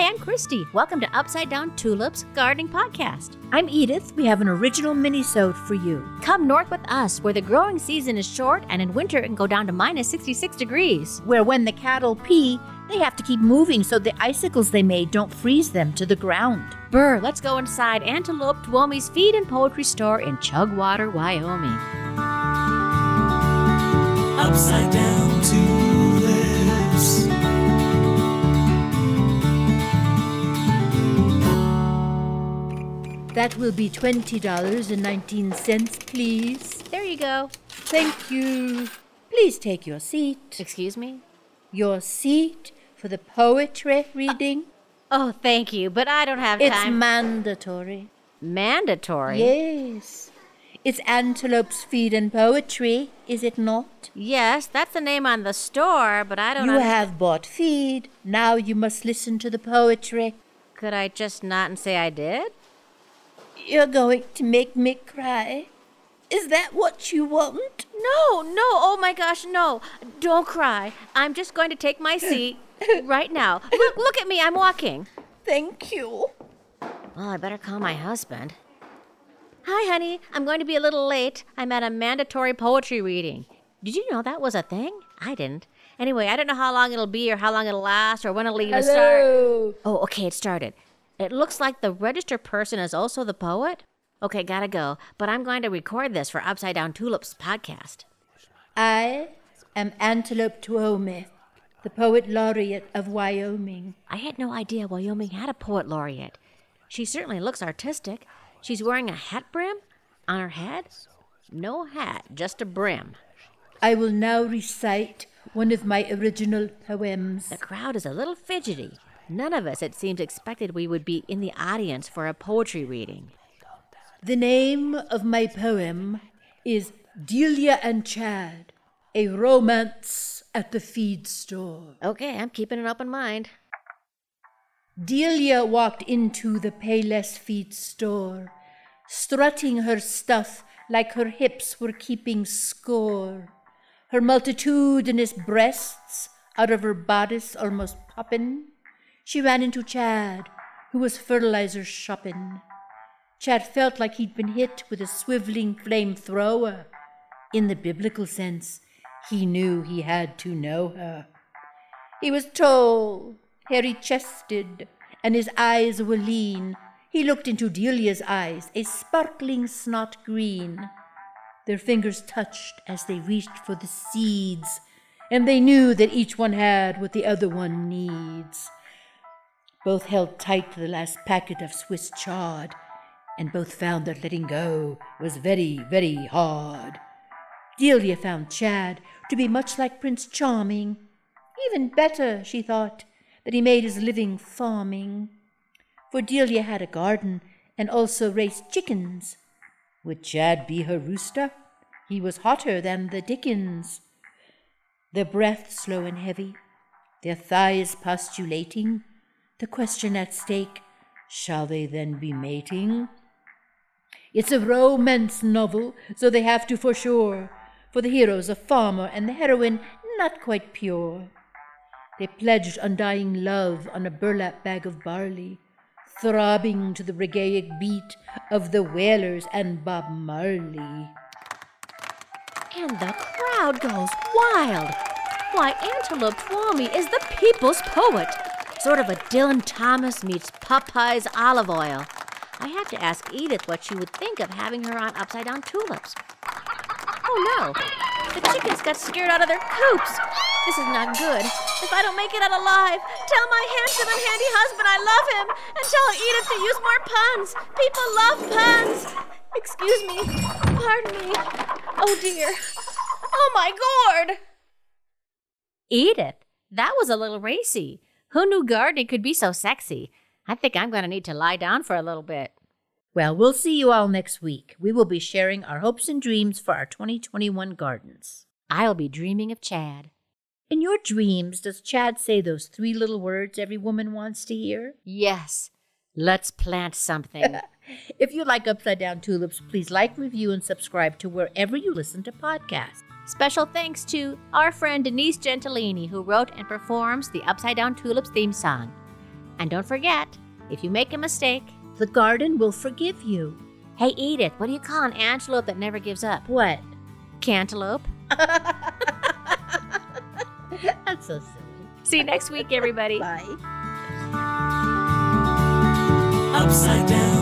Hi, I'm Christy. Welcome to Upside Down Tulips Gardening Podcast. I'm Edith. We have an original mini-sode for you. Come north with us, where the growing season is short and in winter it can go down to minus 66 degrees. Where when the cattle pee, they have to keep moving so the icicles they made don't freeze them to the ground. Burr, let's go inside Antelope Tuomi's Feed and Poetry Store in Chugwater, Wyoming. Upside down That will be $20.19, please. There you go. Thank you. Please take your seat. Excuse me? Your seat for the poetry reading. Oh, oh, thank you, but I don't have it's time. mandatory. Mandatory? Yes. It's Antelope's Feed and Poetry, is it not? Yes, that's the name on the store, but I don't You have bought feed. Now you must listen to the poetry. Could I just not and say I did? You're going to make me cry. Is that what you want? No, no, oh my gosh, no. Don't cry. I'm just going to take my seat right now. Look, look at me, I'm walking. Thank you. Well, I better call my husband. Hi, honey. I'm going to be a little late. I'm at a mandatory poetry reading. Did you know that was a thing? I didn't. Anyway, I don't know how long it'll be or how long it'll last or when it'll even start. Hello. Oh, okay, it started. It looks like the registered person is also the poet. Okay, gotta go. But I'm going to record this for Upside Down Tulips podcast. I am Antelope Tuomi, the poet laureate of Wyoming. I had no idea Wyoming had a poet laureate. She certainly looks artistic. She's wearing a hat brim on her head. No hat, just a brim. I will now recite one of my original poems. The crowd is a little fidgety. None of us, it seems, expected we would be in the audience for a poetry reading. The name of my poem is Delia and Chad, a romance at the feed store. Okay, I'm keeping an open mind. Delia walked into the Payless Feed store, strutting her stuff like her hips were keeping score, her multitudinous breasts out of her bodice almost poppin'. She ran into Chad, who was fertilizer shopping. Chad felt like he'd been hit with a swiveling flamethrower. In the biblical sense, he knew he had to know her. He was tall, hairy chested, and his eyes were lean. He looked into Delia's eyes, a sparkling snot green. Their fingers touched as they reached for the seeds, and they knew that each one had what the other one needs. Both held tight to the last packet of Swiss chard, and both found that letting go was very, very hard. Delia found Chad to be much like Prince Charming. Even better, she thought, that he made his living farming. For Delia had a garden and also raised chickens. Would Chad be her rooster? He was hotter than the Dickens. Their breath slow and heavy, their thighs postulating, the question at stake shall they then be mating? It's a romance novel, so they have to for sure, for the hero's a farmer and the heroine not quite pure. They pledged undying love on a burlap bag of barley, throbbing to the regaic beat of the Wailers and Bob Marley. And the crowd goes wild. Why, Antelope Tuomi is the people's poet. Sort of a Dylan Thomas meets Popeye's Olive Oyl. I have to ask Edith what she would think of having her on Upside Down Tulips. Oh no, the chickens got scared out of their coops. This is not good. If I don't make it out alive, tell my handsome and handy husband I love him, and tell Edith to use more puns. People love puns. Excuse me. Pardon me. Oh dear. Oh my gourd. Edith, that was a little racy. Who knew gardening could be so sexy? I think I'm going to need to lie down for a little bit. Well, we'll see you all next week. We will be sharing our hopes and dreams for our 2021 gardens. I'll be dreaming of Chad. In your dreams, does Chad say those three little words every woman wants to hear? Yes, let's plant something. If you like Upside Down Tulips, please like, review, and subscribe to wherever you listen to podcasts. Special thanks to our friend Denise Gentilini, who wrote and performs the Upside Down Tulips theme song. And don't forget, if you make a mistake, The garden will forgive you. hey Edith, what do you call an antelope that never gives up? What? Cantaloupe. That's so silly. See you next week, everybody. Bye. Upside down